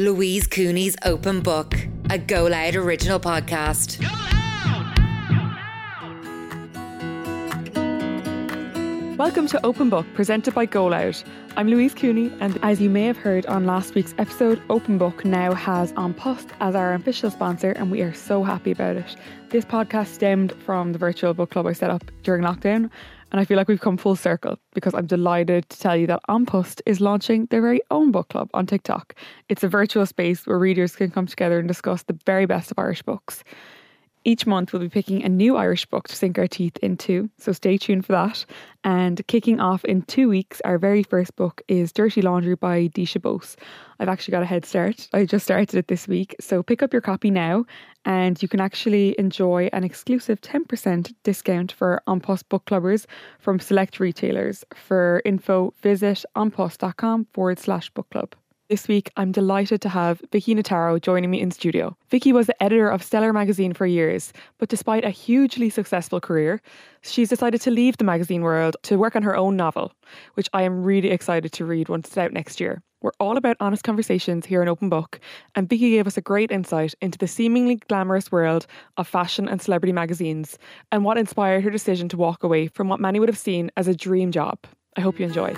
Louise Cooney's Open Book, a Go Loud original podcast. Welcome to Open Book, presented by Go Loud. I'm Louise Cooney, and as you may have heard on last week's episode, Open Book now has An Post as our official sponsor, and we are so happy about it. This podcast stemmed from the virtual book club I set up during lockdown, and I feel like we've come full circle because I'm delighted to tell you that An Post is launching their very own book club on TikTok. It's a virtual space where readers can come together and discuss the very best of Irish books. Each month, we'll be picking a new Irish book to sink our teeth into, so stay tuned for that. And kicking off in two weeks, our very first book is Dirty Laundry by Disha Bose. I've actually got a head start. I just started it this week, so pick up your copy now, and you can actually enjoy an exclusive 10% discount for An Post book clubbers from select retailers. For info, visit anpost.com forward slash book club. This week, I'm delighted to have Vicki Notaro joining me in studio. Vicki was the editor of Stellar magazine for years, but despite a hugely successful career, she's decided to leave the magazine world to work on her own novel, which I am really excited to read once it's out next year. We're all about honest conversations here in Open Book, and Vicki gave us a great insight into the seemingly glamorous world of fashion and celebrity magazines and what inspired her decision to walk away from what many would have seen as a dream job. I hope you enjoy.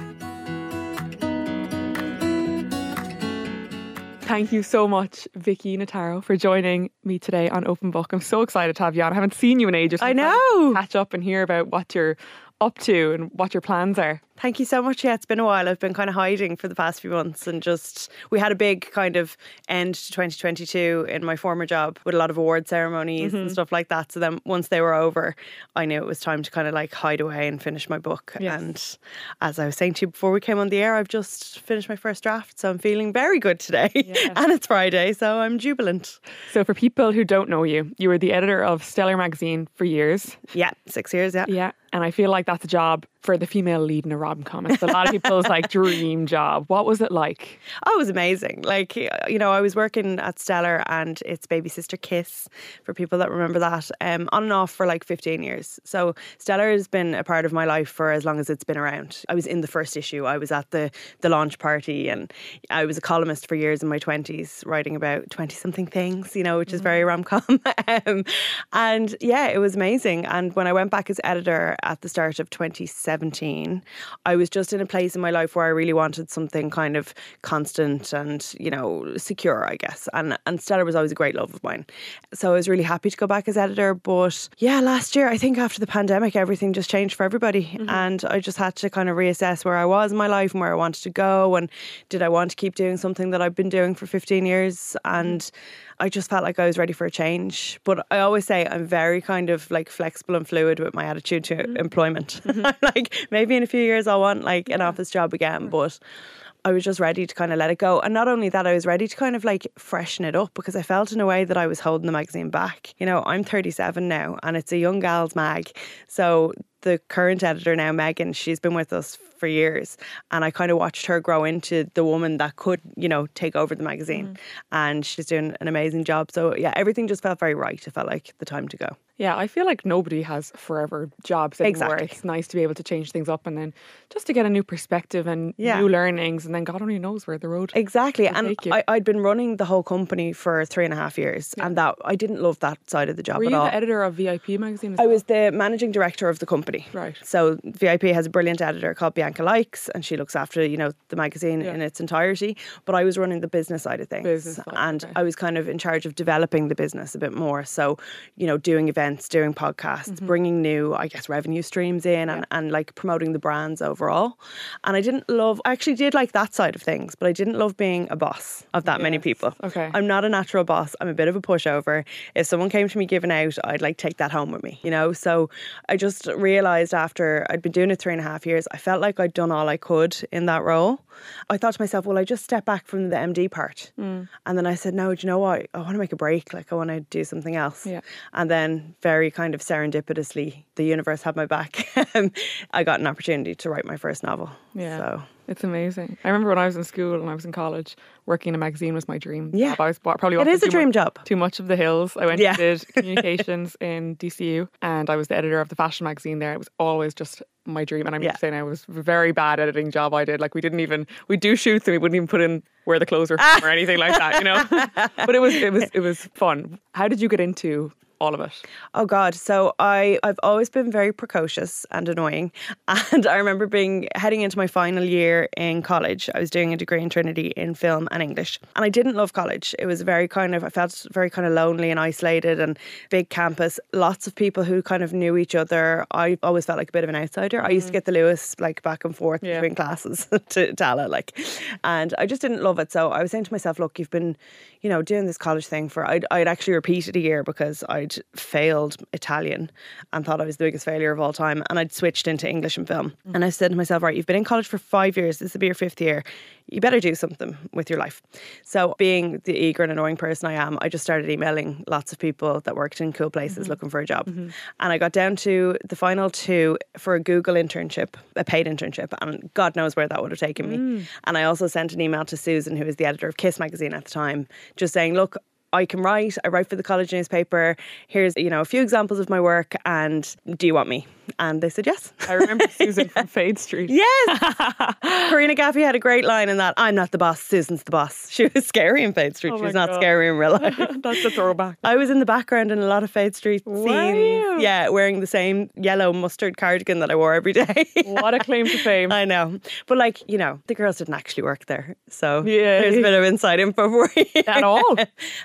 Thank you so much, Vicki Notaro, for joining me today on Open Book. I'm so excited to have you on. I haven't seen you in ages. I know. Catch up and hear about what you're up to and what your plans are. Thank you so much. Yeah, it's been a while. I've been kind of hiding for the past few months and just, we had a big kind of end to 2022 in my former job with a lot of award ceremonies mm-hmm. and stuff like that. So then once they were over, I knew it was time to kind of like hide away and finish my book. Yes. And as I was saying to you before we came on the air, I've just finished my first draft. So I'm feeling very good today. And it's Friday, so I'm jubilant. So for people who don't know you, you were the editor of Stellar magazine for years. Yeah, six years. Yeah. Yeah. And I feel like that's a job for the female lead in a com. A lot of people's like dream job. What was it like? Oh, it was amazing. Like, you know, I was working at Stellar and it's Baby Sister Kiss for people that remember that, um, on and off for like 15 years. So Stellar has been a part of my life for as long as it's been around. I was in the first issue, I was at the, the launch party, and I was a columnist for years in my 20s, writing about 20 something things, you know, which is very mm-hmm. rom com. um, and yeah, it was amazing. And when I went back as editor at the start of 2017, 17, I was just in a place in my life where I really wanted something kind of constant and, you know, secure, I guess. And and Stellar was always a great love of mine. So I was really happy to go back as editor. But yeah, last year, I think after the pandemic, everything just changed for everybody. Mm-hmm. And I just had to kind of reassess where I was in my life and where I wanted to go. And did I want to keep doing something that I've been doing for 15 years? And I just felt like I was ready for a change. But I always say I'm very kind of like flexible and fluid with my attitude to mm-hmm. employment. Mm-hmm. like maybe in a few years I'll want like an office job again, but I was just ready to kind of let it go. And not only that, I was ready to kind of like freshen it up because I felt in a way that I was holding the magazine back. You know, I'm 37 now and it's a young gal's mag. So the current editor now, Megan, she's been with us for years. And I kind of watched her grow into the woman that could, you know, take over the magazine. Mm. And she's doing an amazing job. So, yeah, everything just felt very right. It felt like the time to go. Yeah, I feel like nobody has forever jobs anymore. Exactly. It's nice to be able to change things up and then just to get a new perspective and yeah. new learnings, and then God only knows where the road. Exactly, and I, had been running the whole company for three and a half years, yeah. and that I didn't love that side of the job Were at you all. the editor of VIP magazine? I was the managing director of the company. Right. So VIP has a brilliant editor called Bianca Luykx, and she looks after you know the magazine yeah. in its entirety. But I was running the business side of things, business and okay. I was kind of in charge of developing the business a bit more. So you know, doing events, doing podcasts mm-hmm. bringing new, I guess, revenue streams in and, and like promoting the brands overall. And I didn't love, I actually did like that side of things, but I didn't love being a boss of that yes. many people. Okay. I'm not a natural boss. I'm a bit of a pushover. If someone came to me giving out, I'd like take that home with me, you know? So I just realized after I'd been doing it three and a half years, I felt like I'd done all I could in that role. I thought to myself, well, I just step back from the MD part. Mm. And then I said, no, do you know what? I want to make a break. Like, I want to do something else. Yeah. And then, very kind of serendipitously, the universe had my back. I got an opportunity to write my first novel. Yeah. So it's amazing. I remember when I was in school and I was in college, working in a magazine was my dream. Yeah, I was probably it is a dream much, job. Too much of the hills. I went yeah. and did communications in DCU, and I was the editor of the fashion magazine there. It was always just my dream. And I'm Yeah. saying I was a very bad editing job I did. Like we didn't even we do shoots and we wouldn't even put in where the clothes were from or anything like that, you know. but it was it was it was fun. How did you get into all of it? Oh God! So I I've always been very precocious and annoying, and I remember being heading into my final year in college. I was doing a degree in Trinity in film and English, and I didn't love college. It was very kind of I felt very kind of lonely and isolated, and big campus, lots of people who kind of knew each other. I always felt like a bit of an outsider. I used to mm-hmm. get the Luas like back and forth Yeah. between classes to Tallaght, like, and I just didn't love it. So I was saying to myself, look, you've been, you know, doing this college thing for. I'd, I'd actually repeated a year because I'd failed Italian and thought I was the biggest failure of all time, and I'd switched into English and film. Mm. And I said to myself, right, you've been in college for five years. This will be your fifth year. You better do something with your life. So, being the eager and annoying person I am, I just started emailing lots of people that worked in cool places mm-hmm. looking for a job. Mm-hmm. And I got down to the final two for a Google internship, a paid internship, and God knows where that would have taken me. Mm. And I also sent an email to Susan, who was the editor of Kiss magazine at the time, just saying, look, I can write. I write for the college newspaper. Here's, you know, a few examples of my work and do you want me? And they said yes. I remember Susan from Fade Street. Yes. Karina Gaffey had a great line in that I'm not the boss, Susan's the boss. She was scary in Fade Street. Oh she was not God. scary in real life. That's a throwback. I was in the background in a lot of Fade Street Were scenes. you? Yeah, wearing the same yellow mustard cardigan that I wore every day. What a claim to fame. I know. But like, you know, the girls didn't actually work there. So Yeah. there's a bit of inside info for you. At all?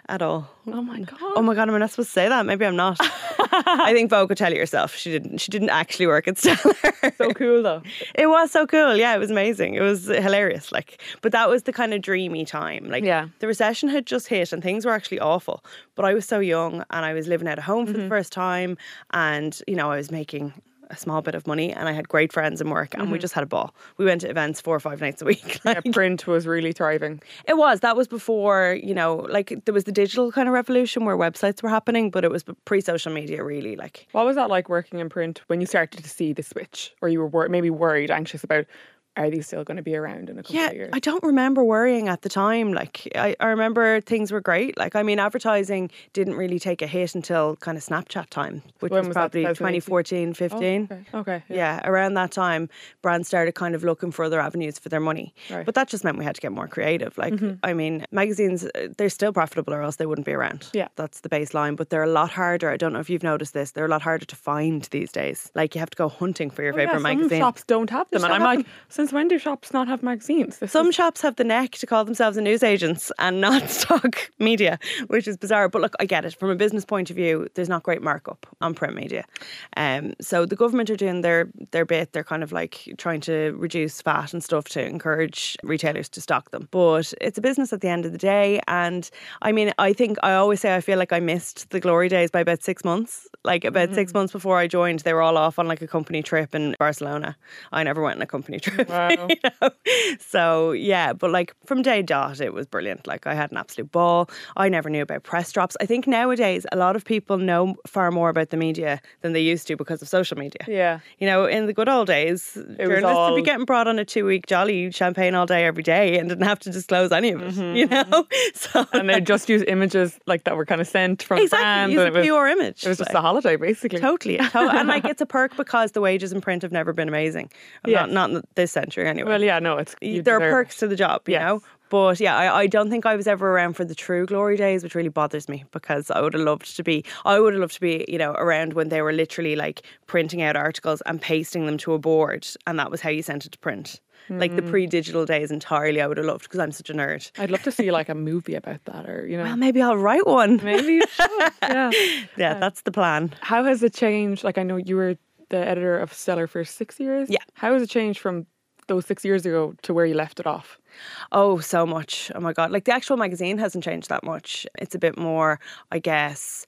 At all. Oh my god. Oh my god, am I not supposed to say that? Maybe I'm not. I think Vogue could tell you herself. She didn't she didn't actually work at Stellar. so cool though. It was so cool. Yeah, it was amazing. It was hilarious. Like, but that was the kind of dreamy time. Like, Yeah. the recession had just hit and things were actually awful. But I was so young and I was living out of home for Mm-hmm. the first time, and you know, I was making a small bit of money and I had great friends in work and Mm-hmm. we just had a ball. We went to events four or five nights a week. Yeah, Like, print was really thriving. it was. That was before, you know, like there was the digital kind of revolution where websites were happening, but it was pre social media, really. Like, What was that like working in print when you started to see the switch, or you were wor- maybe worried, anxious about are these still going to be around in a couple Yeah, of years? I don't remember worrying at the time. Like, I, I remember things were great. Like, I mean, advertising didn't really take a hit until kind of Snapchat time, which When was, was probably 2018? 2014, 15. Oh, okay. okay. Yeah, around that time, brands started kind of looking for other avenues for their money. Right. But that just meant we had to get more creative. Like, I mean, magazines, uh, they're still profitable or else they wouldn't be around. Yeah. That's the baseline. But they're a lot harder. I don't know if you've noticed this. They're a lot harder to find these days. Like, you have to go hunting for your Oh, yeah, favourite some magazine. shops don't have them, and I'm like, since when do shops not have magazines? This Some is- shops have the neck to call themselves a newsagents and not stock media, which is bizarre. But look, I get it. From a business point of view, there's not great markup on print media. Um, so the government are doing their their bit. They're kind of like trying to reduce VAT and stuff to encourage retailers to stock them. But it's a business at the end of the day. And I mean, I think I always say I feel like I missed the glory days by about six months. Like about six months before I joined, they were all off on like a company trip in Barcelona. I never went on a company trip. Wow. you know? So yeah, but like from day dot, it was brilliant. Like I had an absolute ball. I never knew about press drops. I think nowadays a lot of people know far more about the media than they used to because of social media. Yeah. You know, in the good old days, journalists would be getting brought on a two week jolly champagne all day every day and didn't have to disclose any of it. You know? So Mm-hmm. And they just use images like that were kind of sent from exactly brands. use and a it was, pure image. it was just like. a holiday, basically. Totally, to- and like it's a perk because the wages in print have never been amazing. Yes. Not not this century anyway. Well, yeah, no, it's there are perks to the job, you Yes. know. But yeah, I, I don't think I was ever around for the true glory days, which really bothers me because I would have loved to be. I would have loved to be, you know, around when they were literally like printing out articles and pasting them to a board, and that was how you sent it to print. Like Mm. the pre-digital days entirely, I would have loved because I'm such a nerd. I'd love to see like a movie about that, or you know, Well, maybe I'll write one. maybe you should. Yeah. Yeah, that's the plan. How has it changed? Like, I know you were the editor of Stellar for six years. Yeah. How has it changed from those six years ago to where you left it off? Oh, so much. Oh my God. Like the actual magazine hasn't changed that much. It's a bit more, I guess.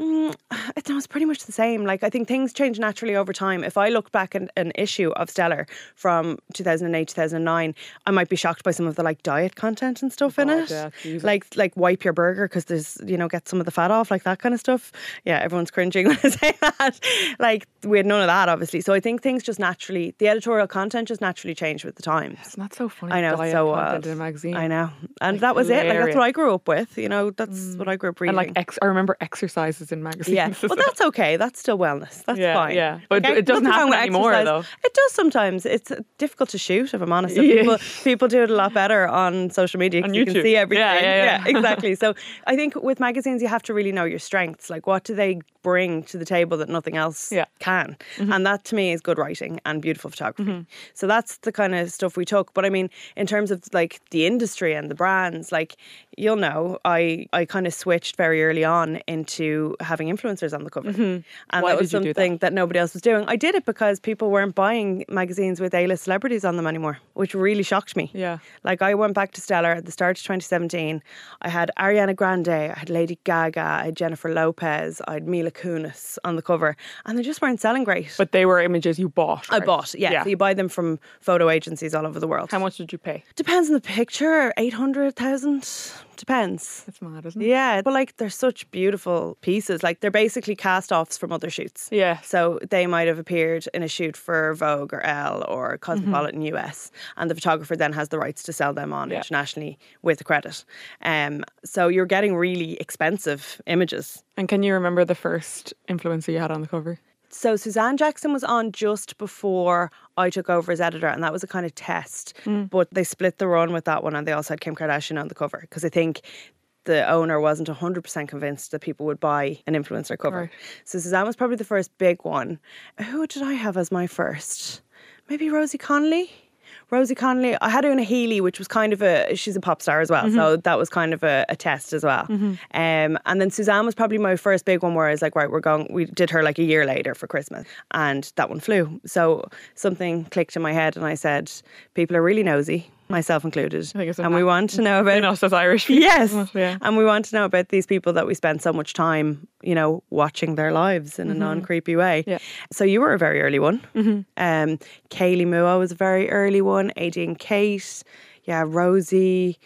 Mm, it's, no, it's pretty much the same. Like I think things change naturally over time. If I look back at an issue of Stellar from 2008, 2009, I might be shocked by some of the like diet content and stuff in it. yeah, like like wipe your burger because there's you know get some of the fat off, like that kind of stuff. Yeah, everyone's cringing when I say that. Like we had none of that, obviously. So I think things just naturally, the editorial content just naturally changed with the times. It's not so funny. I know, diet so wild. in a magazine. I know, and Like, that was it. Like that's what I grew up with. You know, that's what I grew up reading. And like ex- I remember exercises in magazines. yeah, but well. that's okay. That's still wellness. That's Yeah, fine. yeah. But Like, it doesn't happen anymore, exercise. though. It does sometimes. It's uh, difficult to shoot, if I'm honest. Yeah. People, people do it a lot better on social media. On you can YouTube. see everything. Yeah, yeah, yeah. exactly. So I think with magazines, you have to really know your strengths. Like, what do they bring to the table that nothing else Yeah. can? Mm-hmm. And that to me is good writing and beautiful photography. So that's the kind of stuff we took. But I mean, in terms of like the industry and the brands, like you'll know, I I kind of switched very early on into having influencers on the cover, and Mm-hmm. Why that was do that? something that nobody else was doing. I did it because people weren't buying magazines with A-list celebrities on them anymore, which really shocked me. Yeah. Like I went back to Stellar at the start of 2017. I had Ariana Grande, I had Lady Gaga, I had Jennifer Lopez, I had Mila Kunis on the cover, and they just weren't selling great. But they were images you bought. I right? bought, yeah, So you buy them from photo agencies all over the world. How much did you pay? Depends on the picture, 800,000. Depends. That's mad, isn't it? Yeah, but like they're such beautiful pieces. Like they're basically cast offs from other shoots. Yeah. So they might have appeared in a shoot for Vogue or Elle or Cosmopolitan US, and the photographer then has the rights to sell them on Yeah. internationally with credit. Um, so you're getting really expensive images. And can you remember the first influencer you had on the cover? So Suzanne Jackson was on just before I took over as editor, and that was a kind of test. Mm. But they split the run with that one, and they also had Kim Kardashian on the cover because I think the owner wasn't 100% convinced that people would buy an influencer cover. Right. So Suzanne was probably the first big one. Who did I have as my first? Maybe Rosie Connolly? Rosie Connolly. I had Una Healy, which was kind of a she's a pop star as well, so that was kind of a, a test as well. Um, and then Suzanne was probably my first big one where I was like, right, we're going. We did her like a year later for Christmas, and that one flew. So something clicked in my head, and I said, people are really nosy, myself included, and we want to know about us as Irish people. Yes. Yeah. And we want to know about these people that we spend so much time, you know, watching their lives in a non creepy way. Mm-hmm. Yeah. So you were a very early one. Mm-hmm. Um, Keilidh MUA was a very early one. AD and Kate. Yeah, Rosie.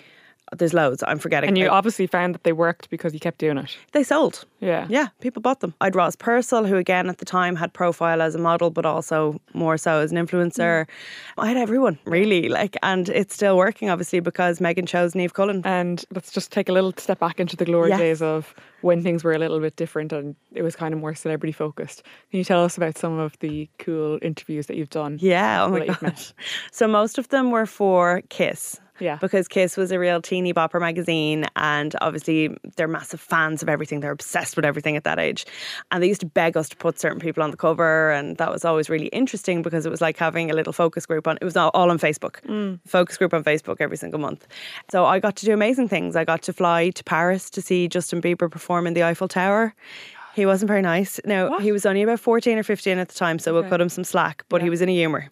There's loads. I'm forgetting. And you Like, obviously found that they worked because you kept doing it. they sold. Yeah. Yeah, people bought them. I'd Roz Purcell, who again at the time had profile as a model, but also more so as an influencer. Mm. I had everyone really like, and it's still working obviously because Megan chose Neve Cullen. And let's just take a little step back into the glory Yes. days of when things were a little bit different and it was kind of more celebrity focused. Can you tell us about some of the cool interviews that you've done? Yeah, oh my that you've god. met? So most of them were for Kiss. Yeah. Because Kiss was a real teeny bopper magazine and obviously they're massive fans of everything. They're obsessed with everything at that age. And they used to beg us to put certain people on the cover and that was always really interesting because it was like having a little focus group on it was all, all on Facebook. Mm. Focus group on Facebook every single month. So I got to do amazing things. I got to fly to Paris to see Justin Bieber perform in the Eiffel Tower. He wasn't very nice. No, he was only about 14 or 15 at the time, so we'll cut him some slack, but he was in a humour.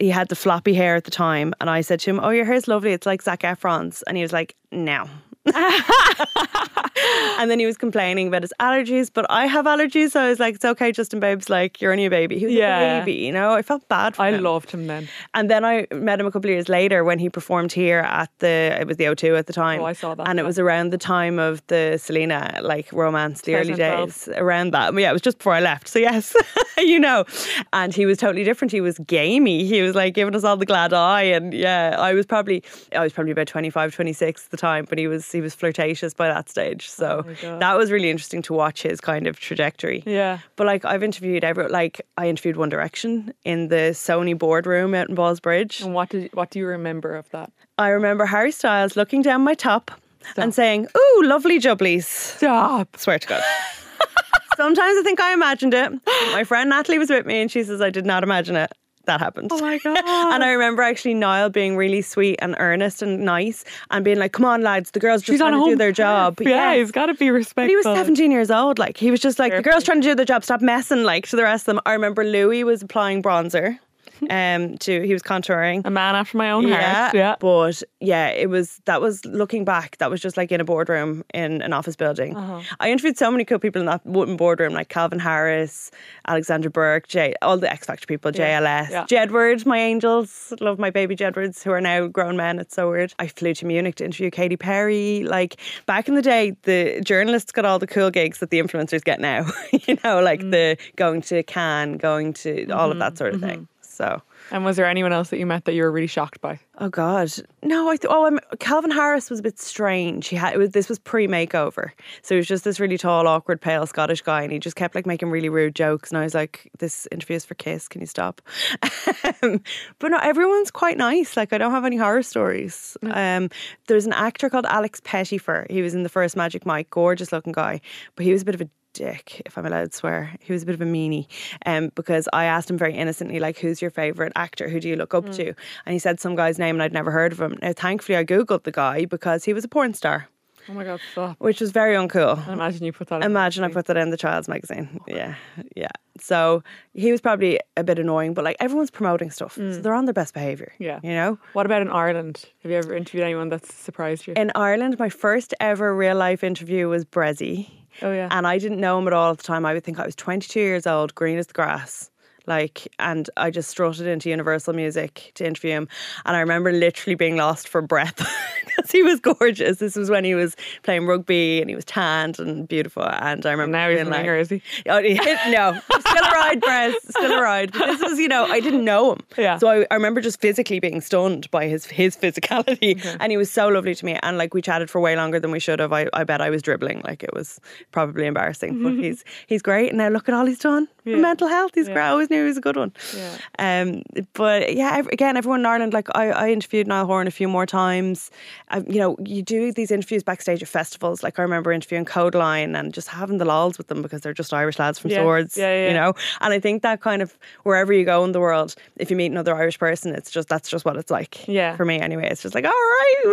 He had the floppy hair at the time, and I said to him, Oh, your hair's lovely. It's like Zac Efron's. And he was like, No. and then he was complaining about his allergies, but I have allergies, so I was like, It's okay, Justin Babes, like, you're only a baby. He was Yeah. a baby, you know? I felt bad for I him. loved him then. And then I met him a couple of years later when he performed here at the it was the O2 at the time. Oh, I saw that, And it was around the time of the Selena like romance, the early days around that. Yeah, it was just before I left. So yes, you know. And he was totally different. He was gamey. He was like giving us all the glad eye and yeah, I was probably I was probably about 25, 26 at the time, but he was he was flirtatious by that stage. So Oh that was really interesting to watch his kind of trajectory. Yeah. But like I've interviewed every like I interviewed One Direction in the Sony boardroom out in Ballsbridge. And what did what do you remember of that? I remember Harry Styles looking down my top and saying, "Ooh, lovely jubblies." Stop. Swear to God. Sometimes I think I imagined it. My friend Natalie was with me and she says I did not imagine it. That happened. Oh my god. And I remember actually Niall being really sweet and earnest and nice and being like, come on, lads, the girls just She's trying to do their job. Yeah, Yes. he's got to be But respectful. he was 17 years old. Like, he was just like, Fair the girls trying to do their job, stop messing, like, to the rest of them. I remember Louis was applying bronzer. Um, to he was contouring. A man after my own heart. Yeah. But yeah, it was that was looking back, that was just like in a boardroom in an office building. Uh-huh. I interviewed so many cool people in that wooden boardroom, like Calvin Harris, Alexandra Burke, Jay, all the X Factor people, JLS, Yeah. Jedward, my angels, love my baby Jedwards, who are now grown men. It's so weird. I flew to Munich to interview Katy Perry. Like back in the day, the journalists got all the cool gigs that the influencers get now. you know, like Mm. the going to Cannes, going to all of Mm-hmm. that sort of thing. So. And was there anyone else that you met that you were really shocked by? Oh God, no! I th- oh, I'm, Calvin Harris was a bit strange. He had it was this was pre makeover, so he was just this really tall, awkward, pale Scottish guy, and he just kept like making really rude jokes. And I was like, "This interview is for Kiss. Can you stop?" um, but no, everyone's quite nice. Like I don't have any horror stories. Um, there's an actor called Alex Pettyfer. He was in the first Magic Mike, gorgeous looking guy, but he was a bit of a dick, if I'm allowed to swear. He was a bit of a meanie. Um, because I asked him very innocently, like, who's your favourite actor? Who do you look up to? And he said some guy's name and I'd never heard of him. Now thankfully I Googled the guy because he was a porn star, Oh my god, stop. which was very uncool. I imagine you put that in Imagine I put that in the child's magazine. Yeah. Yeah. So he was probably a bit annoying, but like everyone's promoting stuff. So they're on their best behaviour. Yeah. You know? What about in Ireland? Have you ever interviewed anyone that's surprised you? In Ireland, my first ever real life interview was Bressie. Oh yeah. And I didn't know him at all at the time. I would think I was 22 years old, green as the grass. Like, and I just strutted into Universal Music to interview him. And I remember literally being lost for breath because he was gorgeous. This was when he was playing rugby and he was tanned and beautiful. And I remember now he's like, ringer, is he? Oh, he- no, still a ride, Brez, still a ride. But this was, you know, I didn't know him. Yeah. So I, I remember just physically being stunned by his his physicality. And he was so lovely to me. And like we chatted for way longer than we should have. I, I bet I was dribbling. Like it was probably embarrassing. But he's he's great. And now look at all he's done. Yeah. Mental health. He's Yeah. great. I always knew he was a good one. Yeah. Um, but yeah, again, everyone in Ireland, like I, I interviewed Niall Horan a few more times. Um, you know, you do these interviews backstage at festivals. Like I remember interviewing Kodaline and just having the lols with them because they're just Irish lads from Yes. Swords. Yeah, yeah, You know, and I think that kind of wherever you go in the world, if you meet another Irish person, it's just that's just what it's like. Yeah. For me, anyway, it's just like all right, woo.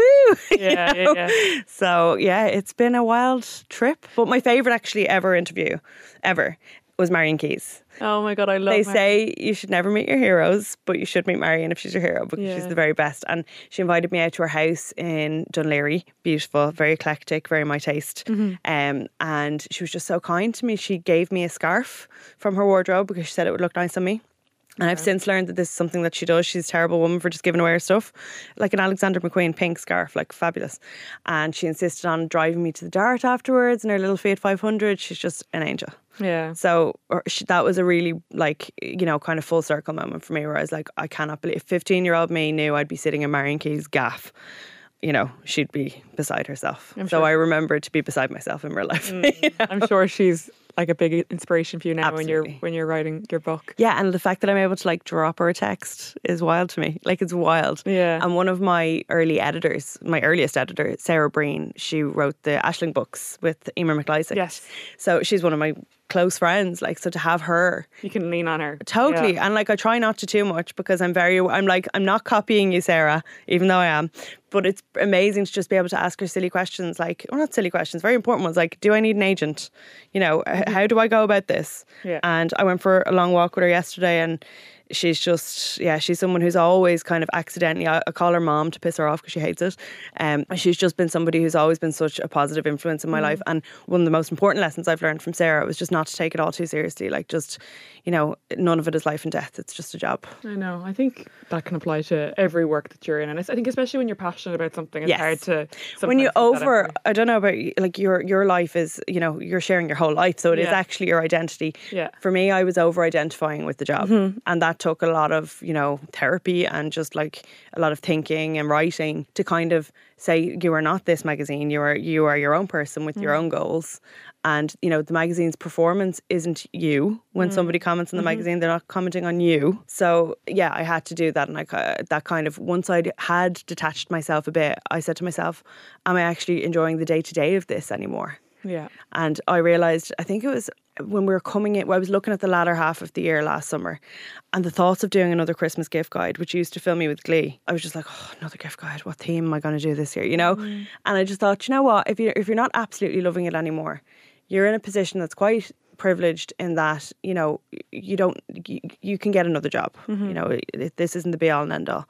you Yeah, yeah, yeah. So yeah, it's been a wild trip. But my favorite actually ever interview, ever, was Marian Keyes. Oh my god, I love They Mar- say you should never meet your heroes, but you should meet Marion if she's your hero because she's the very best. And she invited me out to her house in Dún Laoghaire. Beautiful, very eclectic, very my taste. Mm-hmm. Um, and she was just so kind to me. She gave me a scarf from her wardrobe because she said it would look nice on me. And I've since learned that this is something that she does. She's a terrible woman for just giving away her stuff. Like an Alexander McQueen pink scarf, like fabulous. And she insisted on driving me to the Dart afterwards in her little Fiat 500. She's just an angel. Yeah. So she, that was a really like you know kind of full circle moment for me where I was like I cannot believe 15 year old me knew I'd be sitting in Marian Keyes' gaff. You know she'd be beside herself. I'm so sure. I remember to be beside myself in real life. Mm. I'm sure she's like a big inspiration for you now when you're when you're writing your book. Yeah, and the fact that I'm able to like drop her a text is wild to me. Like it's wild. Yeah. And one of my early editors, my earliest editor, Sarah Breen, she wrote the Ashling books with Emer McLysaght. Yes. So she's one of my close friends. Like so to have her You can lean on her. Totally. Yeah. And like I try not to too much because I'm very I'm like I'm not copying you, Sarah, even though I am. But it's amazing to just be able to ask her silly questions like or not silly questions, very important ones like do I need an agent? You know, h- mm-hmm. how do I go about this? Yeah. And I went for a long walk with her yesterday and she's just yeah she's someone who's always kind of accidentally I, I call her mom to piss her off because she hates it um she's just been somebody who's always been such a positive influence in my life and one of the most important lessons I've learned from Sarah was just not to take it all too seriously like just you know none of it is life and death it's just a job I know. I think that can apply to every work that you're in, and I think especially when you're passionate about something, it's Yes. hard to. when you sometimes put that out over. I don't know about you, like your your life is you know you're sharing your whole life so it is Yeah. actually your identity Yeah. for me I was over identifying with the job and that took a lot of you know therapy and just like a lot of thinking and writing to kind of say you are not this magazine. You are you are your own person with your mm. own goals. And you know the magazine's performance isn't you. When mm. somebody comments on the mm-hmm. magazine they're not commenting on you. So yeah I had to do that. And I that kind of once I had detached myself a bit I said to myself am I actually enjoying the day to day of this anymore? Yeah. and I realised, I think it was when we were coming in, well, I was looking at the latter half of the year last summer, and the thoughts of doing another Christmas gift guide, which used to fill me with glee, I was just like, oh, another gift guide. What theme am I going to do this year? You know? Mm. And I just thought, you know what? If you're, if you're not absolutely loving it anymore, you're in a position that's quite privileged in that you know you don't you, you can get another job. Mm-hmm. You know, this isn't the be all and end all.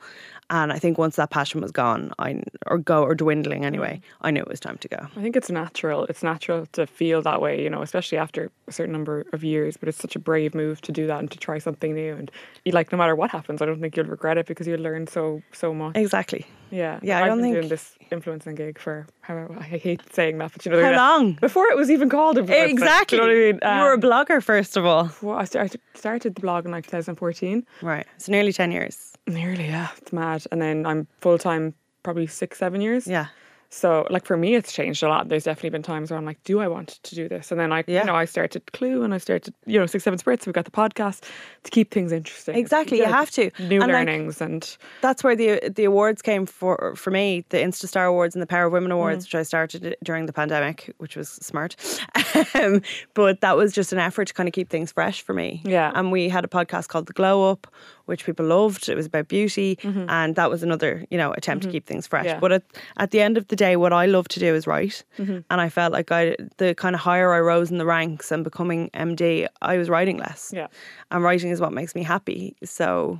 And I think once that passion was gone, I or go or dwindling anyway, I knew it was time to go. I think it's natural. It's natural to feel that way, you know, especially after a certain number of years. But it's such a brave move to do that and to try something new. And you like, no matter what happens, I don't think you'll regret it because you'll learn so so much. Exactly. Yeah, Yeah, I I've don't been think- doing this influencing gig for how I hate saying that, but you know, How long? Before it was even called influencing. Exactly. You know what I mean? you were a Um, blogger first of all. well, I started started the blog in like 2014. Right. So nearly ten years. Nearly, yeah, it's mad. And then I'm full time, probably six, seven years. Yeah. So, like for me, it's changed a lot. There's definitely been times where I'm like, do I want to do this? And then I, Yeah. you know, I started Clue and I started, you know, Six Seven Spirits. We've got the podcast to keep things interesting. Exactly, you have to. New And, like, learnings and that's where the the awards came for for me the Insta Star Awards and the Power of Women Awards, Mm. which I started during the pandemic, which was smart. um, but that was just an effort to kind of keep things fresh for me. Yeah. and we had a podcast called The Glow Up, which people loved. It was about beauty, and that was another you know attempt to keep things fresh. Mm-hmm. Yeah. But at at the end of the day, what I love to do is write, Mm-hmm. and I felt like I the kind of higher I rose in the ranks and becoming MD, I was writing less. Yeah. and writing is what makes me happy. So,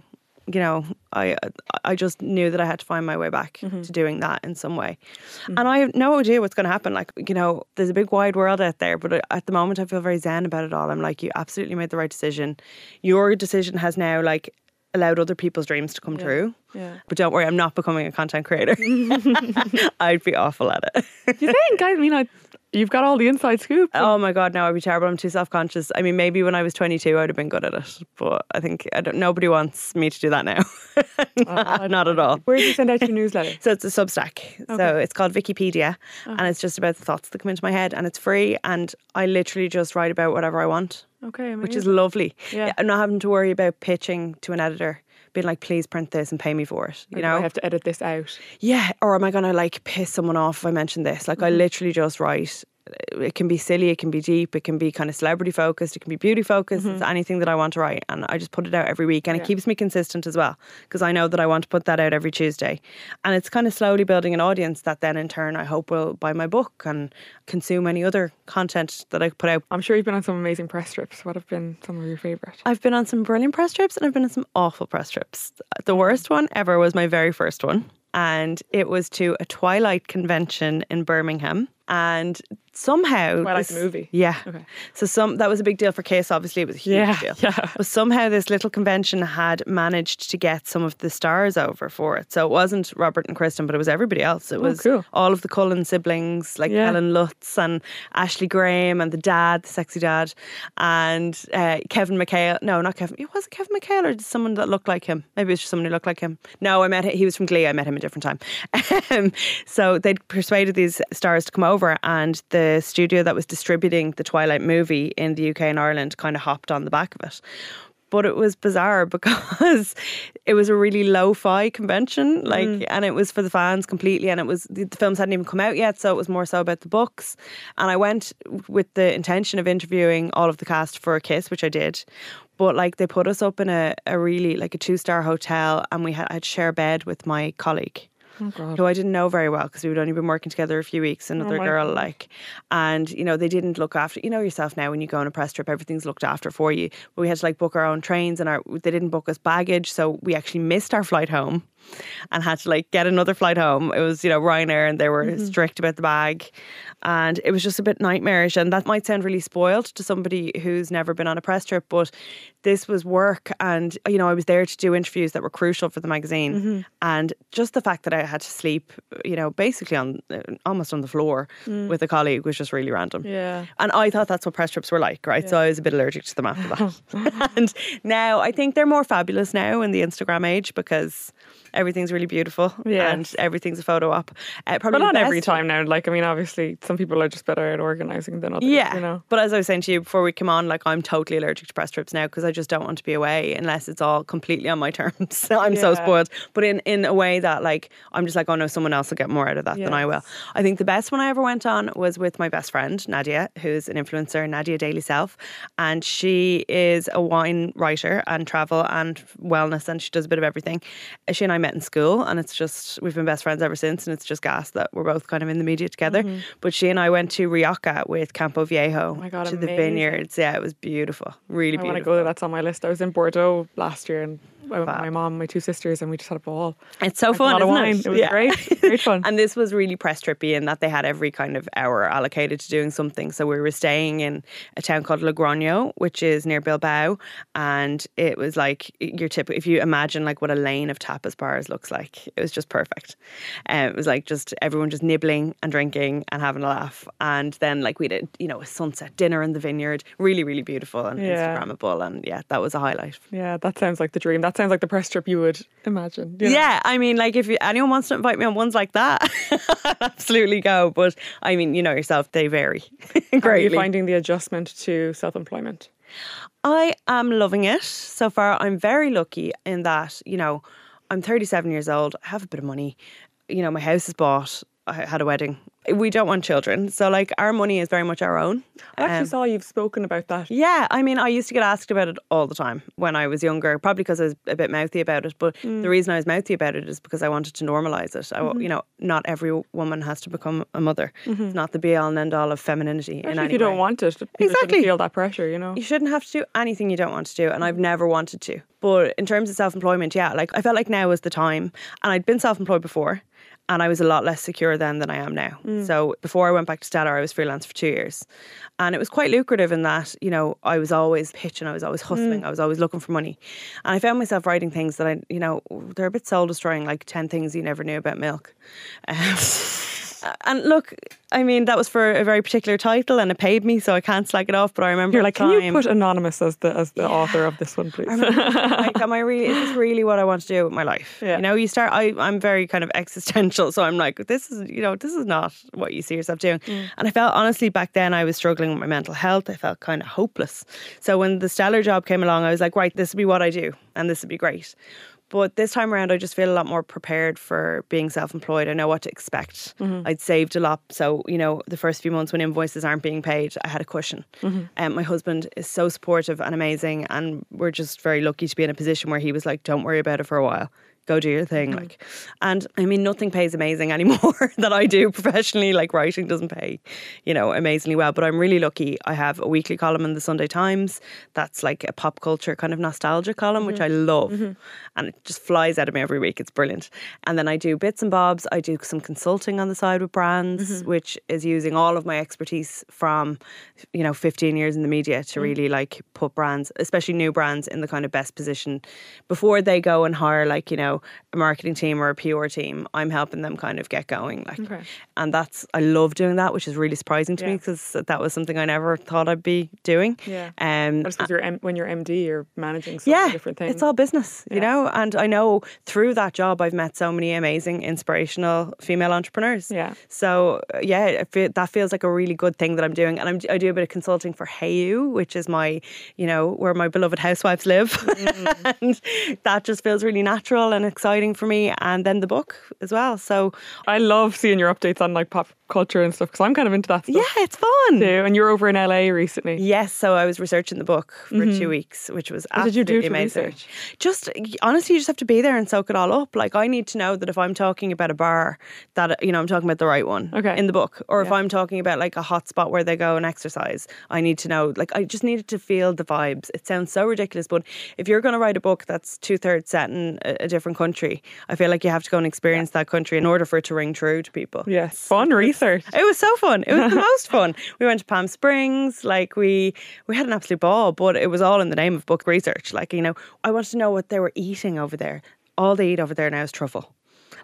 you know, I I just knew that I had to find my way back Mm-hmm. to doing that in some way, and I have no idea what's going to happen. Like, you know, there's a big wide world out there, but at the moment, I feel very zen about it all. I'm like, you absolutely made the right decision. Your decision has now like allowed other people's dreams to come true. yeah. But don't worry, I'm not becoming a content creator. I'd be awful at it. You think? I mean, I, you've got all the inside scoop. Oh my god, no, I'd be terrible. I'm too self conscious. I mean, maybe when I was 22, I'd have been good at it, but I think I don't. Nobody wants me to do that now. not, uh-huh. not at all. Where do you send out your newsletter? So it's a Substack. So it's called Vickipedia, uh-huh. and it's just about the thoughts that come into my head, and it's free. And I literally just write about whatever I want, Okay, which is amazing. lovely. Yeah. I'm not having to worry about pitching to an editor, being like, "Please print this and pay me for it." You Like, know, I have to edit this out. yeah, or am I going to like piss someone off if I mention this? Like, I Mm-hmm. literally just write. It can be silly, it can be deep, it can be kind of celebrity focused, it can be beauty focused. It's anything that I want to write, and I just put it out every week, and it Mm-hmm. Keeps me consistent as well because I know that I want to put that out every Tuesday, and it's kind of slowly building an audience that then in turn I hope will buy my book and consume any other content that I put out. I'm sure you've been on some amazing press trips. What have been some of your favourite? I've been on some brilliant press trips and I've been on some awful press trips. The worst one ever was my very first one. And it was to a Twilight convention in Birmingham. And somehow. Twilight this- movie? Yeah. Okay. So some that was a big deal for Case, obviously it was a huge Yeah, deal. yeah. But somehow this little convention had managed to get some of the stars over for it. So it wasn't Robert and Kristen, but it was everybody else. It was Oh, cool. all of the Cullen siblings, like Yeah. Kellan Lutz and Ashley Graham and the dad, the sexy dad, and uh, Kevin McHale. No, not Kevin. It wasn't Kevin McHale or just someone that looked like him. Maybe it was just someone who looked like him. No, I met him. He was from Glee. I met him a different time. Um, so they'd persuaded these stars to come over, and the studio that was distributing the Twilight movie in the UK and Ireland kind of hopped on the back of it. But it was bizarre because it was a really lo-fi convention like mm. and it was for the fans completely and it was the, the films hadn't even come out yet so it was more so about the books. And i went with the intention of interviewing all of the cast for a kiss which i did. But like they put us up in a, a really like a two-star hotel and we had i'd share a bed with my colleague Oh who I didn't know very well because we'd only been working together a few weeks, oh, another my girl, God. like, and you know, they didn't look after, you know, yourself now when you go on a press trip, everything's looked after for you. But we had to like book our own trains and our, they didn't book us baggage. So we actually missed our flight home and had to like get another flight home. It was, you know, Ryanair and they were Mm-hmm. strict about the bag. And it was just a bit nightmarish. And that might sound really spoiled to somebody who's never been on a press trip, but this was work. And, you know, I was there to do interviews that were crucial for the magazine. Mm-hmm. And just the fact that I had to sleep, you know, basically on uh, almost on the floor with a colleague was just really random. Mm. Yeah. And I thought that's what press trips were like, right? So I was a bit allergic to them after that. and now I think they're more fabulous now in the Instagram age because everything's really beautiful Yes. and everything's a photo op. Uh, probably But not every time now. Like, I mean, obviously, some people are just better at organising than others. Yeah, You know? but as I was saying to you before we came on, like I'm totally allergic to press trips now because I just don't want to be away unless it's all completely on my terms. I'm so spoiled, but in in a way that like I'm just like, oh no, someone else will get more out of that than I will. I think the best one I ever went on was with my best friend Nadia, who's an influencer, Nadia Daily Self, and she is a wine writer and travel and wellness, and she does a bit of everything. She and I I met in school, and it's just we've been best friends ever since, and it's just gas that we're both kind of in the media together. But she and I went to Rioja with Campo Viejo Mm-hmm. my God, to the vineyards. Yeah, it was beautiful, really I want to beautiful. go there. That's on my list. I was in Bordeaux last year and I my mom, my two sisters, and we just had a ball. It's so fun, isn't wine. it? It was great. Great fun. and this was really press trippy in that they had every kind of hour allocated to doing something. So we were staying in a town called Logroño, which is near Bilbao, and it was like your tip. If you imagine like what a lane of tapas bars looks like, it was just perfect. Um, it was like just everyone just nibbling and drinking and having a laugh, and then like we did, you know, a sunset dinner in the vineyard, really, really beautiful and Yeah. Instagrammable, and yeah, that was a highlight. Yeah, that sounds like the dream. That sounds like the press trip you would imagine. you know? Yeah, I mean, like if you, anyone wants to invite me on ones like that, absolutely go. But I mean, you know yourself, they vary How are you greatly. finding the adjustment to self employment? I am loving it so far. I'm very lucky in that you know I'm 37 years old. I have a bit of money. You know, my house is bought. I had a wedding. We don't want children, so like our money is very much our own. I actually Um, saw you've spoken about that. Yeah, I mean, I used to get asked about it all the time when I was younger, probably because I was a bit mouthy about it. But Mm. the reason I was mouthy about it is because I wanted to normalize it. I, Mm-hmm. You know, not every woman has to become a mother. It's not the be all and end all of femininity. Especially if you don't want it, Exactly. feel that pressure, you know? You shouldn't have to do anything you don't want to do, and I've never wanted to. But in terms of self employment, yeah, like I felt like now was the time, and I'd been self employed before, and I was a lot less secure then than I am now. So before I went back to Stellar, I was freelance for two years, and it was quite lucrative in that you know I was always pitching, I was always hustling, I was always looking for money, and I found myself writing things that I, you know, they're a bit soul destroying, like ten things you never knew about milk. Um, Uh, and look, I mean that was for a very particular title, and it paid me, so I can't slag it off. But I remember You're like, can you put anonymous as the as the author of this one, please? like, am I really? Is this really what I want to do with my life? Yeah. You know, you start. I, I'm very kind of existential, so I'm like, this is, you know, this is not what you see yourself doing. Mm. And I felt honestly back then I was struggling with my mental health. I felt kind of hopeless. So when the stellar job came along, I was like, right, this would be what I do, and this would be great. But this time around, I just feel a lot more prepared for being self employed. I know what to expect. I'd saved a lot. So, you know, the first few months when invoices aren't being paid, I had a cushion. Um, my husband is so supportive and amazing. And we're just very lucky to be in a position where he was like, don't worry about it for a while. Go do your thing. Mm-hmm. Like, and I mean, nothing pays amazing anymore that I do professionally. Like, writing doesn't pay, you know, amazingly well. But I'm really lucky. I have a weekly column in the Sunday Times that's like a pop culture kind of nostalgia column, which I mm-hmm. love. Mm-hmm. And it just flies out of me every week. It's brilliant. And then I do bits and bobs. I do some consulting on the side with brands, which is using all of my expertise from, you know, 15 years in the media to mm. really like put brands, especially new brands, in the kind of best position before they go and hire like, you know, a marketing team or a PR team. I'm helping them kind of get going. Like, Okay. and that's, I love doing that, which is really surprising to me because that was something I never thought I'd be doing. Yeah. Um, you're M- when you're MD, you're managing so yeah, different things. It's all business, you Yeah. know. And I know through that job, I've met so many amazing, inspirational female entrepreneurs. Yeah. So uh, yeah, feel, that feels like a really good thing that I'm doing. And I'm, I do a bit of consulting for Hayu, which is my, you know, where my beloved housewives live, Mm. and that just feels really natural and exciting for me. And then the book as well. So I love seeing your updates on like pop culture and stuff because I'm kind of into that stuff yeah, it's fun. too. And you're over in LA recently. Yes, so I was researching the book for two weeks, which was Mm-hmm. What did you do absolutely amazing. research? Just honestly, you just have to be there and soak it all up. Like I need to know that if I'm talking about a bar, that you know I'm talking about the right one Okay. in the book, or if I'm talking about like a hot spot where they go and exercise, I need to know. Like I just needed to feel the vibes. It sounds so ridiculous, but if you're going to write a book that's two thirds set in a, a different country, I feel like you have to go and experience that country in order for it to ring true to people. Yes, fun research. It was so fun. It was the most fun. We went to Palm Springs. Like we we had an absolute ball, but it was all in the name of book research. Like you know, I wanted to know what they were eating over there. All they eat over there now is truffle.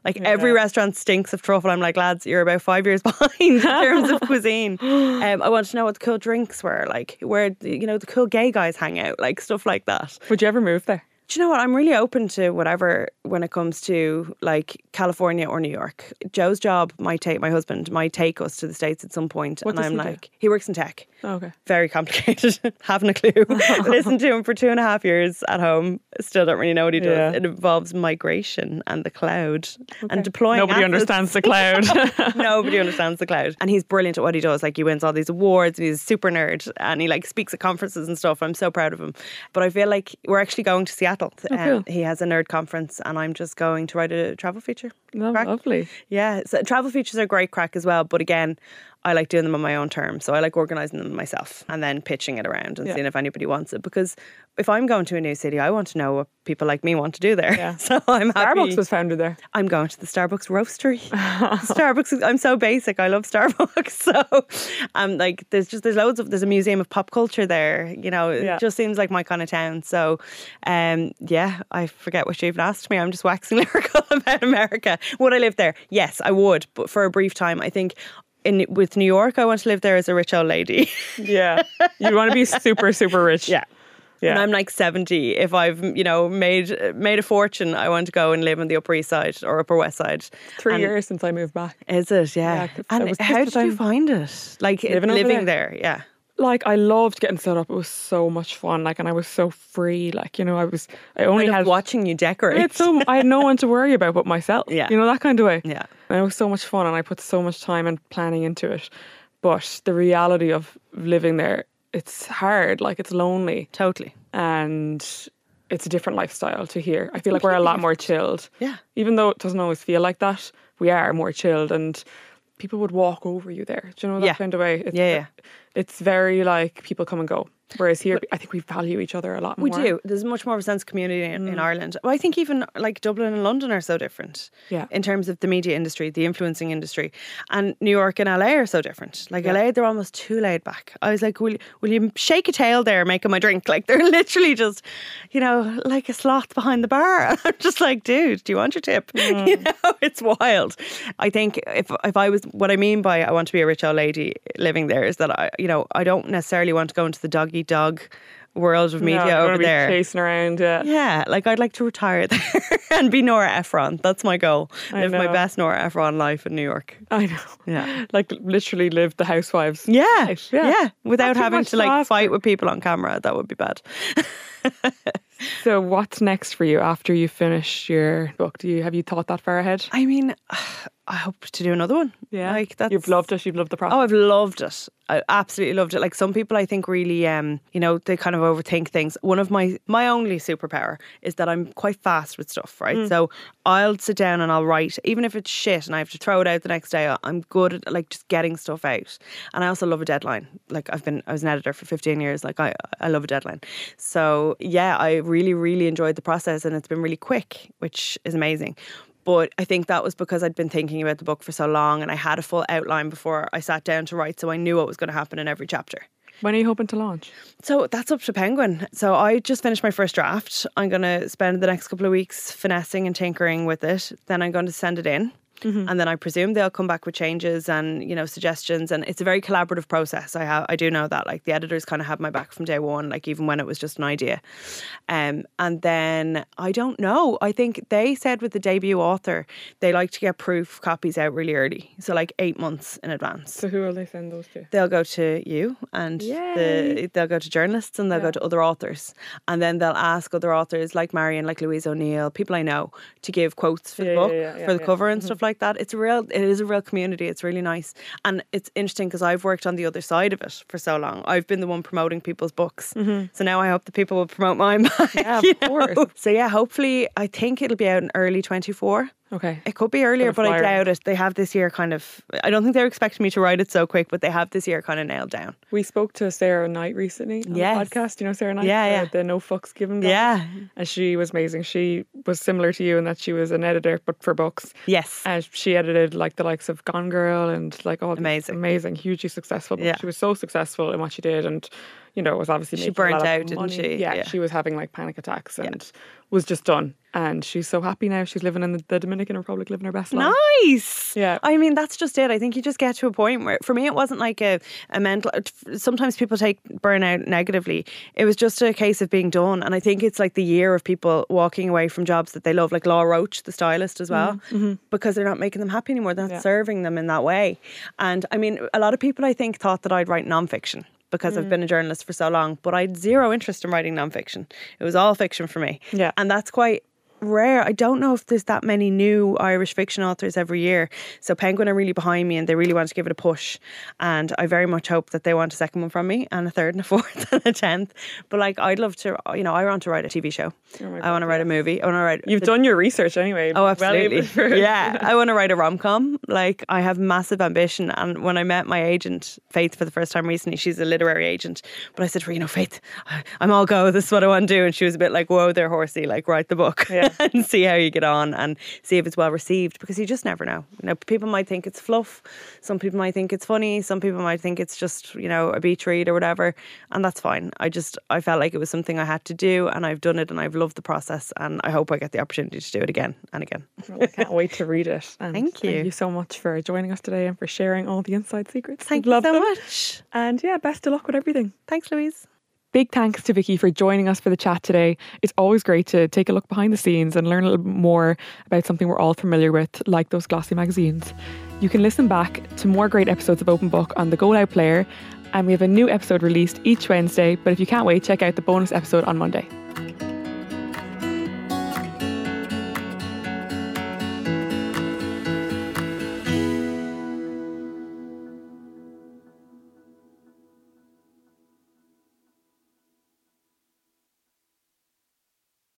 Like every restaurant stinks of truffle. I'm like, lads, you're about five years behind in terms of cuisine. Um, I wanted to know what the cool drinks were, like where you know the cool gay guys hang out, like stuff like that. Would you ever move there? Do you know what? I'm really open to whatever when it comes to like California or New York. Joe's job might take my husband might take us to the states at some point, What and I'm he do? he works in tech. Oh, okay. Very complicated. Haven't a clue. Listened to him for two and a half years at home. Still don't really know what he does. Yeah. It involves migration and the cloud and deploying. Nobody assets. understands the cloud. Nobody understands the cloud. And he's brilliant at what he does. Like he wins all these awards and he's a super nerd and he like speaks at conferences and stuff. I'm so proud of him. But I feel like we're actually going to Seattle Seattle. Um, cool. He has a nerd conference, and I'm just going to write a travel feature. Crack. Lovely. Yeah, so travel features are great crack as well. But again, I like doing them on my own terms. So I like organising them myself and then pitching it around and Yeah. seeing if anybody wants it. Because if I'm going to a new city, I want to know what people like me want to do there. Yeah. So I'm happy. Starbucks was founded there. I'm going to the Starbucks roastery. Starbucks. I'm so basic. I love Starbucks. So, um, like, there's just there's loads of there's a museum of pop culture there. You know, Yeah. it just seems like my kind of town. So, um, yeah, I forget what you even asked me. I'm just waxing lyrical about America. Would I live there? Yes, I would, but for a brief time. I think. In, with New York, I want to live there as a rich old lady. Yeah. You want to be super, super rich. yeah. Yeah. When I'm like 70, if I've, you know, made made a fortune, I want to go and live on the Upper East Side or Upper West Side. Three And- years since I moved back. Is it? Yeah. Yeah, and was how did you find it? Like Living living, over there. Yeah. Like I loved getting set up. It was so much fun. Like, and I was so free. Like, you know, I was. I only had watching you decorate. It's so I had no one to worry about but myself. Yeah. You know, that kind of way. Yeah. And it was so much fun and I put so much time and planning into it. But the reality of living there, it's hard. Like it's lonely totally. and it's a different lifestyle to here. I feel like we're a lot more chilled. Yeah. Even though it doesn't always feel like that, we are more chilled and people would walk over you there. Do you know that Yeah. kind of way? It's, Yeah, yeah. It's very like people come and go. Whereas here, I think we value each other a lot more. We do. There's much more of a sense of community in, in mm. Ireland. Well, I think even like Dublin and London are so different. Yeah. In terms of the media industry, the influencing industry, and New York and LA are so different. Like LA, they're almost too laid back. I was like, will will you shake a tail there, making my drink? Like they're literally just, you know, like a sloth behind the bar. I'm just like, dude, do you want your tip? You mm. know, it's wild. I think if if I was what I mean by I want to be a rich old lady living there is that I, you know, I don't necessarily want to go into the dog eat dog world of media you over be there. chasing around. Yeah. Yeah, like I'd like to retire there and be Nora Ephron. That's my goal. I Live my best Nora Ephron life in New York. I know. Yeah. Like literally live the housewives. Yeah, life. yeah, Yeah. Without having to to like fight with people on camera, that would be bad. So what's next for you after you finish your book? Do you have you thought that far ahead? I mean, I hope to do another one. Yeah, like that's You've loved it. You've loved the process. Oh, I've loved it. I absolutely loved it. Like some people, I think really, um, you know, they kind of overthink things. One of my my only superpower is that I'm quite fast with stuff, right? Mm. So I'll sit down and I'll write, even if it's shit and I have to throw it out the next day. I'm good at like just getting stuff out, and I also love a deadline. Like I've been, I was an editor for 15 years. Like I, I love a deadline. So yeah, I really, really enjoyed the process, and it's been really quick, which is amazing. But I think that was because I'd been thinking about the book for so long and I had a full outline before I sat down to write, so I knew what was going to happen in every chapter. when are you hoping to launch? So that's up to Penguin. So I just finished my first draft. I'm going to spend the next couple of weeks finessing and tinkering with it. Then I'm going to send it in. And then I presume they'll come back with changes and you know suggestions, and it's a very collaborative process. I have, I do know that. Like the editors kind of had my back from day one, like even when it was just an idea. Um, and then I don't know. I think they said with the debut author, they like to get proof copies out really early, so like eight months in advance So who will they send those to? they'll go to you and the, they'll go to journalists and they'll go to other authors and then they'll ask other authors like Marian like Louise O'Neill people I know to give quotes for Yeah, the book yeah, yeah, for the yeah. cover and stuff like that it's a real it is a real community it's really nice and it's interesting because I've worked on the other side of it for so long I've been the one promoting people's books so now I hope the people will promote mine Mm-hmm. Yeah, of you know? course. so yeah hopefully I think it'll be out in early 24 Okay. it could be earlier, but I doubt it. They have this year kind of. I don't think they're expecting me to write it so quick, but they have this year kind of nailed down. We spoke to Sarah Knight recently on Yes. the podcast. You know Sarah Knight? Yeah, the, yeah. The No Fucks Given guy? Yeah. And she was amazing. She was similar to you in that she was an editor, but for books. Yes. And she edited like the likes of Gone Girl and like all Amazing. amazing, hugely successful. books. Yeah. She was so successful in what she did, and you know it was obviously She burnt out, didn't she? Yeah, Yeah. she was having like panic attacks and was just done. And she's so happy now. She's living in the, Dominican Republic, living her best life. Nice. Yeah. I mean, that's just it. I think you just get to a point where, for me, it wasn't like a, a mental. Sometimes people take burnout negatively. It was just a case of being done. And I think it's like the year of people walking away from jobs that they love, like Law Roach, the stylist, as well, mm-hmm. Mm-hmm. because they're not making them happy anymore. They're not Yeah. serving them in that way. And I mean, a lot of people, I think, thought that I'd write nonfiction. Because I've mm. been a journalist for so long, but I had zero interest in writing nonfiction. It was all fiction for me. Yeah. And that's quite rare. I don't know if there's that many new Irish fiction authors every year. So Penguin are really behind me and they really want to give it a push. And I very much hope that they want a second one from me and a third and a fourth and a tenth. But like, I'd love to, you know, I want to write a TV show. Oh I want to write a movie. I want to write. You've the- done your research anyway. Oh, Well, absolutely. for- yeah, I want to write a rom com. Like, I have massive ambition. And when I met my agent, Faith, for the first time recently, she's a literary agent. But I said to her, you know, Faith, I'm all go. This is what I want to do. And she was a bit like, whoa, they're horsey. Like, write the book Yeah. and see how you get on and see if it's well received because you just never know. You know, people might think it's fluff. Some people might think it's funny. Some people might think it's just, you know, a beach read or whatever. And that's fine. I just, I felt like it was something I had to do and I've done it and I've loved the process. And I hope I get the opportunity to do it again and again. Well, I can't wait to read it. And Thank you. Thank you so much for joining us today and for sharing all the inside secrets. Thank you so them. much. And yeah, best of luck with everything. Thanks, Louise. Big thanks to Vicki for joining us for the chat today. It's always great to take a look behind the scenes and learn a little more about something we're all familiar with, like those glossy magazines. You can listen back to more great episodes of Open Book on the Go Loud player, and we have a new episode released each Wednesday. But if you can't wait, check out the bonus episode on Monday.